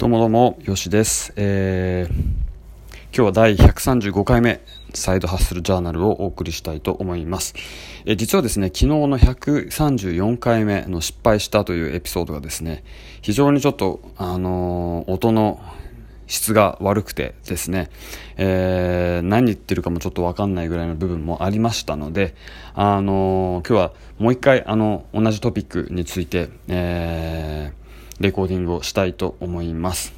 どうもどうも、よしです。えー、今日は第135回目、サイドハッスルジャーナルをお送りしたいと思います。えー、実はですね、昨日の134回目の失敗したというエピソードがですね、非常にちょっと、あのー、音の質が悪くてですね、えー、何言ってるかもちょっとわかんないぐらいの部分もありましたので、あの、今日はもう一回あの同じトピックについて、えーレコーディングをしたいと思います。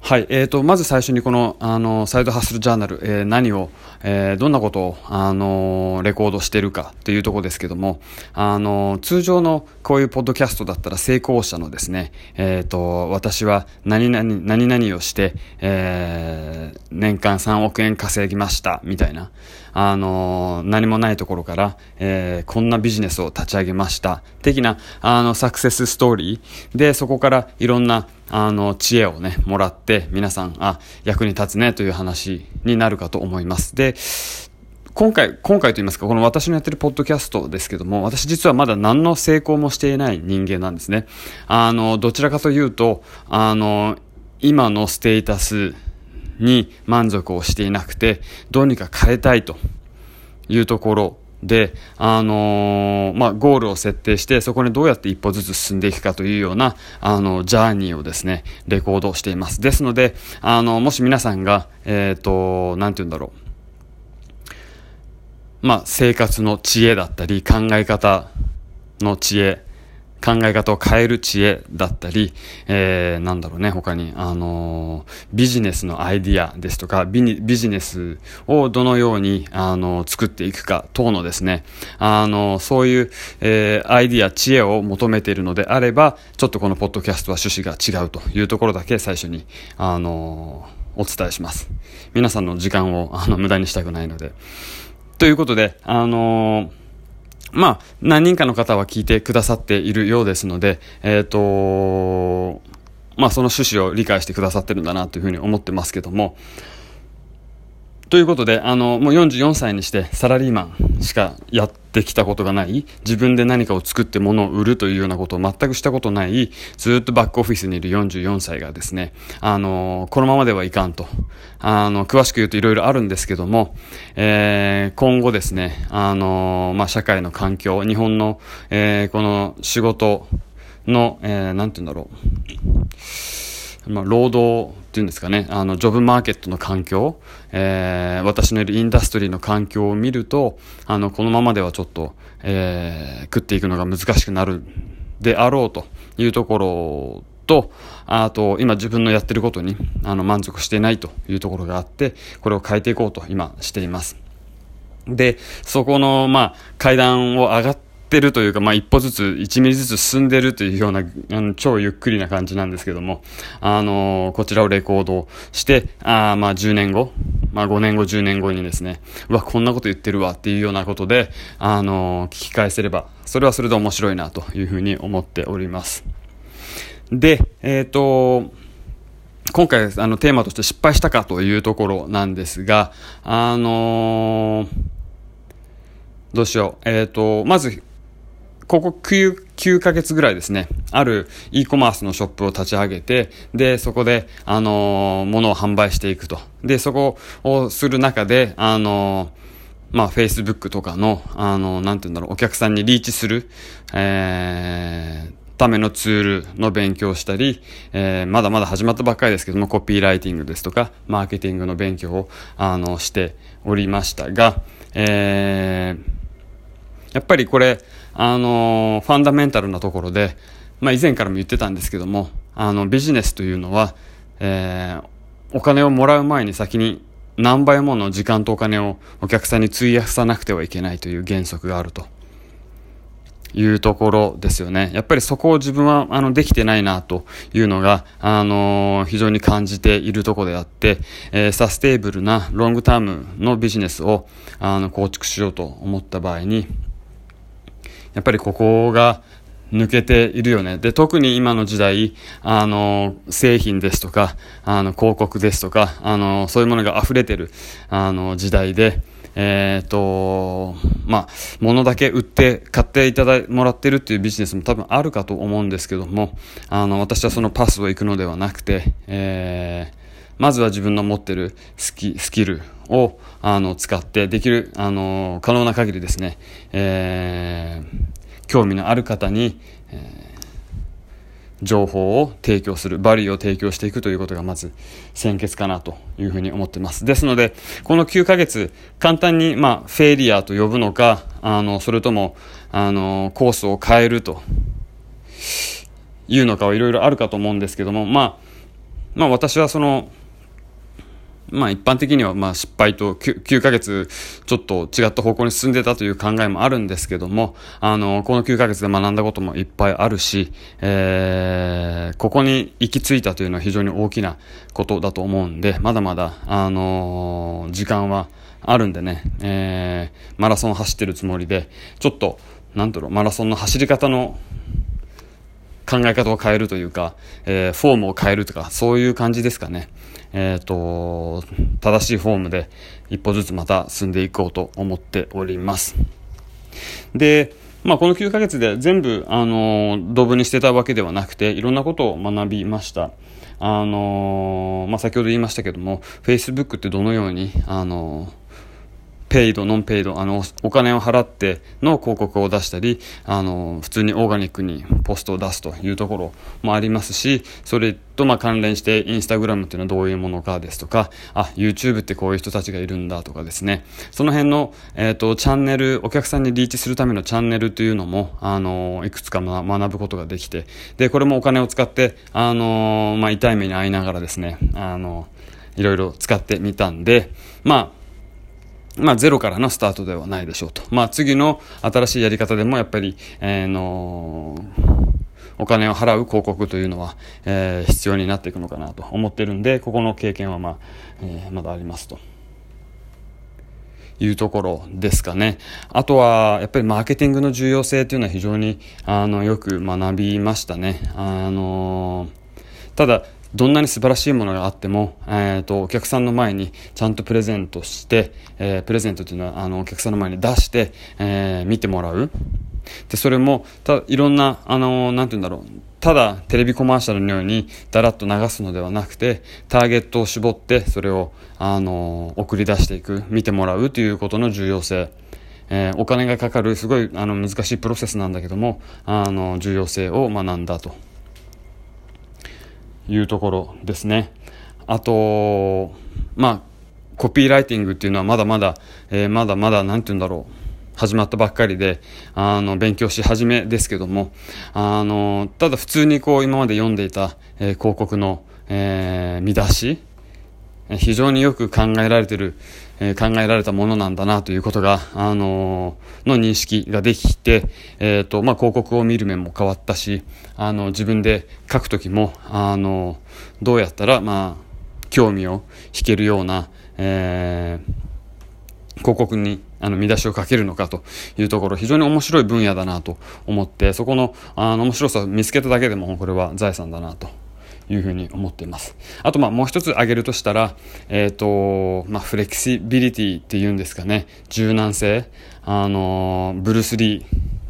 はい、えーと、まず最初にこの、あの、サイドハッスルジャーナル、えー、何を、えー、どんなことを、あの、レコードしてるかっていうところですけども、あの、通常のこういうポッドキャストだったら成功者のですね、えーと、私は何々、何々をして、え、年間3億円稼ぎました、みたいな、あの何もないところから、え、こんなビジネスを立ち上げました、的な、あの、サクセスストーリーで、そこからいろんな、あの、知恵をね、もらって、皆さん、あ、役に立つね、という話になるかと思います。で、で今回、今回と言いますか、この私のやってるポッドキャストですけども、私実はまだ何の成功もしていない人間なんですね。あの、どちらかというと、あの、今のステータスに満足をしていなくて、どうにか変えたいというところで、あの、まあ、ゴールを設定して、そこにどうやって一歩ずつ進んでいくかというような、あの、ジャーニーをですね、レコードしています。ですので、あの、もし皆さんが、えっ、ー、と、なんて言うんだろう。まあ、生活の知恵だったり、考え方の知恵、考え方を変える知恵だったり、えー、なんだろうね、他に、あのー、ビジネスのアイディアですとか、ビジネスをどのように、あのー、作っていくか等のですね、あのー、そういう、えー、アイディア、知恵を求めているのであれば、ちょっとこのポッドキャストは趣旨が違うというところだけ最初に、あの、お伝えします。皆さんの時間を、あの、無駄にしたくないので。ということで、あのーまあ、何人かの方は聞いてくださっているようですので、えっ、ー、と、まあ、その趣旨を理解してくださってるんだなというふうに思ってますけども、ということで、あの、もう44歳にしてサラリーマンしかやってきたことがない、自分で何かを作って物を売るというようなことを全くしたことない、ずっとバックオフィスにいる44歳がですね、あの、このままではいかんと。あの、詳しく言うといろいろあるんですけども、えー、今後ですね、あの、まあ、社会の環境、日本の、えー、この仕事の、えー、なんて言うんだろう。まあ、労働っていうんですかね、あの、ジョブマーケットの環境、えー、私のいるインダストリーの環境を見ると、あの、このままではちょっと、えー、食っていくのが難しくなるであろうというところと、あと、今自分のやってることに、あの、満足していないというところがあって、これを変えていこうと今しています。で、そこの、まあ、階段を上がって、るというか、まあ、一歩ずつ、1ミリずつ進んでるというような、あの、超ゆっくりな感じなんですけども、あのー、こちらをレコードして、あまあ、10年後、まあ、5年後、10年後にですね、うわ、こんなこと言ってるわっていうようなことで、あのー、聞き返せれば、それはそれで面白いなというふうに思っております。で、えっ、ー、と、今回、あの、テーマとして失敗したかというところなんですが、あの、どうしよう。えっ、と、まず、ここ9、9ヶ月ぐらいですね、ある e コマースのショップを立ち上げて、で、そこで、あのー、物を販売していくと。で、そこをする中で、あのー、まあ、Facebook とかの、あのー、なんて言うんだろう、お客さんにリーチする、えー、ためのツールの勉強をしたり、えー、まだまだ始まったばっかりですけども、コピーライティングですとか、マーケティングの勉強を、あの、しておりましたが、えー、やっぱりこれ、あのファンダメンタルなところで、まあ、以前からも言ってたんですけども、あの、ビジネスというのは、えー、お金をもらう前に先に何倍もの時間とお金をお客さんに費やさなくてはいけないという原則があるというところですよね。やっぱりそこを自分はあのできてないなというのが、あのー、非常に感じているところであって、えー、サステイブルなロングタームのビジネスをあの構築しようと思った場合に、やっぱりここが抜けているよね。で、特に今の時代、あの、製品ですとか、あの、広告ですとか、あの、そういうものが溢れてる、あの、時代で、えっ、と、まあ、物だけ売って買っていただいもらってるっていうビジネスも多分あるかと思うんですけども、あの、私はそのパスを行くのではなくて、えー、まずは自分の持ってるスキスキルをあの使ってできるあの可能な限りですね、えー、興味のある方に、えー情報を提供する、バリューを提供していくということがまず先決かなというふうに思ってます。ですので、この9ヶ月、簡単に、まあ、フェイリアと呼ぶのか、あの、それとも、あの、コースを変えるというのかはいろいろあるかと思うんですけども、まあ、まあ私はその、まあ一般的にはまあ失敗と 9, 9ヶ月ちょっと違った方向に進んでたという考えもあるんですけども、あの、この9ヶ月で学んだこともいっぱいあるし、えー、ここに行き着いたというのは非常に大きなことだと思うんで、まだまだ、あのー、時間はあるんでね、えー、マラソン走ってるつもりで、ちょっと、なんだろう、マラソンの走り方の考え方を変えるというか、えー、フォームを変えるとか、そういう感じですかね。えっ、ー、と、正しいフォームで一歩ずつまた進んでいこうと思っております。で、まあ、この9ヶ月で全部、あの、ドブにしてたわけではなくて、いろんなことを学びました。あの、まあ、先ほど言いましたけども、Facebook ってどのように、あの、ペイド、ノンペイド、あの、お金を払っての広告を出したり、あの、普通にオーガニックにポストを出すというところもありますし、それとま関連して、インスタグラムっていうのはどういうものかですとか、あ、YouTube ってこういう人たちがいるんだとかですね、その辺の、えっ、ー、と、チャンネル、お客さんにリーチするためのチャンネルというのも、あの、いくつか学ぶことができて、で、これもお金を使って、あの、まあ、痛い目に遭いながらですね、あの、いろいろ使ってみたんで、まあ、まあ、ゼロからのスタートではないでしょうと。まあ、次の新しいやり方でもやっぱり、えー、のお金を払う広告というのは、えー、必要になっていくのかなと思ってるんで、ここの経験はまあ、えー、まだありますと。いうところですかね。あとは、やっぱりマーケティングの重要性というのは非常に、あの、よく学びましたね。あのただ、どんなに素晴らしいものがあっても、えーと、お客さんの前にちゃんとプレゼントして、えー、プレゼントというのはあのお客さんの前に出して、えー、見てもらう。で、それも、たいろんな、あの、なんて言うんだろう。ただテレビコマーシャルのようにだらっと流すのではなくて、ターゲットを絞ってそれを、あの、送り出していく、見てもらうということの重要性。えー、お金がかかるすごいあの難しいプロセスなんだけども、あの、重要性を学んだと。いうところですね。あと、まあ、コピーライティングっていうのはまだまだ、えー、まだまだ、なんて言うんだろう。始まったばっかりで、あの、勉強し始めですけども、あの、ただ普通にこう、今まで読んでいた、えー、広告の、えー、見出し、非常によく考えられてる、え、考えられたものなんだなということが、あの、の認識ができて、え、ー、と、まあ、広告を見る面も変わったし、あの、自分で書くときも、あの、どうやったら、まあ、興味を引けるような、えー、広告にあの見出しをかけるのかというところ非常に面白い分野だなと思ってそこのあの面白さを見つけただけでもこれは財産だなというふうに思っています。あと、まあ、もう一つ挙げるとしたら、えっ、ー、と、まあ、フレキシビリティっていうんですかね、柔軟性、あの、ブルース・リー、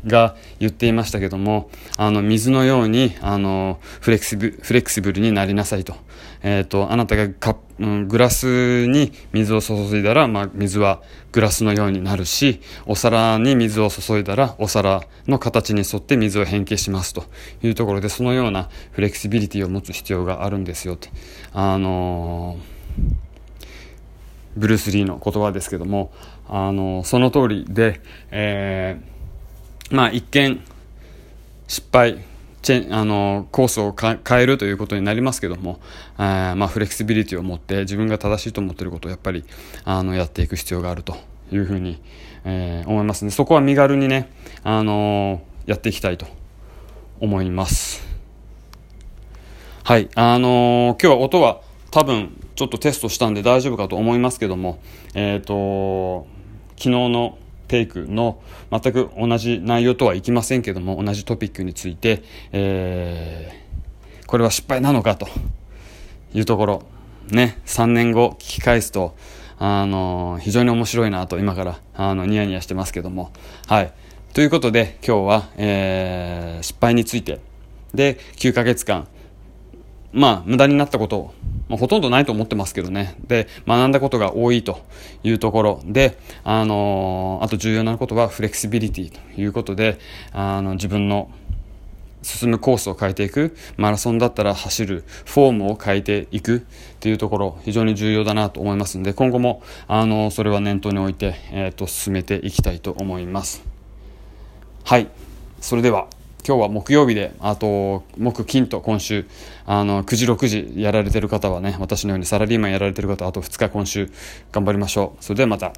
が言っていましたけども、あの、水のように、あの、フレキシブ、フレキシブルになりなさいと。えっ、ー、と、あなたがカうん、グラスに水を注いだら、まあ、水はグラスのようになるし、お皿に水を注いだら、お皿の形に沿って水を変形しますというところで、そのようなフレキシビリティを持つ必要があるんですよって。あのブルース・リーの言葉ですけども、あのその通りで、えー、まあ一見失敗チェあのコースを変えるということになりますけども、あまあ、フレキシビリティを持って自分が正しいと思っていることをやっぱりあのやっていく必要があるというふうに、えー、思いますね。そこは身軽にね、あのやっていきたいと思います。はい。あの今日は音は多分ちょっとテストしたんで大丈夫かと思いますけどもえっ、と昨日のテイクの全く同じ内容とはいきませんけども同じトピックについて、えー、これは失敗なのかというところね3年後聞き返すとあの、非常に面白いなと今から、あの、ニヤニヤしてますけども。はい。ということで、今日は、えー、失敗について、で、9ヶ月間、まあ、無駄になったことを、まあ、ほとんどないと思ってますけどね。で、学んだことが多いというところで、あのー、あと重要なことはフレキシビリティということで、あの、自分の進むコースを変えていく、マラソンだったら走るフォームを変えていくっていうところ、非常に重要だなと思いますので、今後も、あの、それは念頭に置いて、えっ、ー、と、進めていきたいと思います。はい。それでは、今日は木曜日で、あと、木、金と今週、あの、9時、6時やられてる方はね、私のようにサラリーマンやられてる方あと2日今週頑張りましょう。それではまた。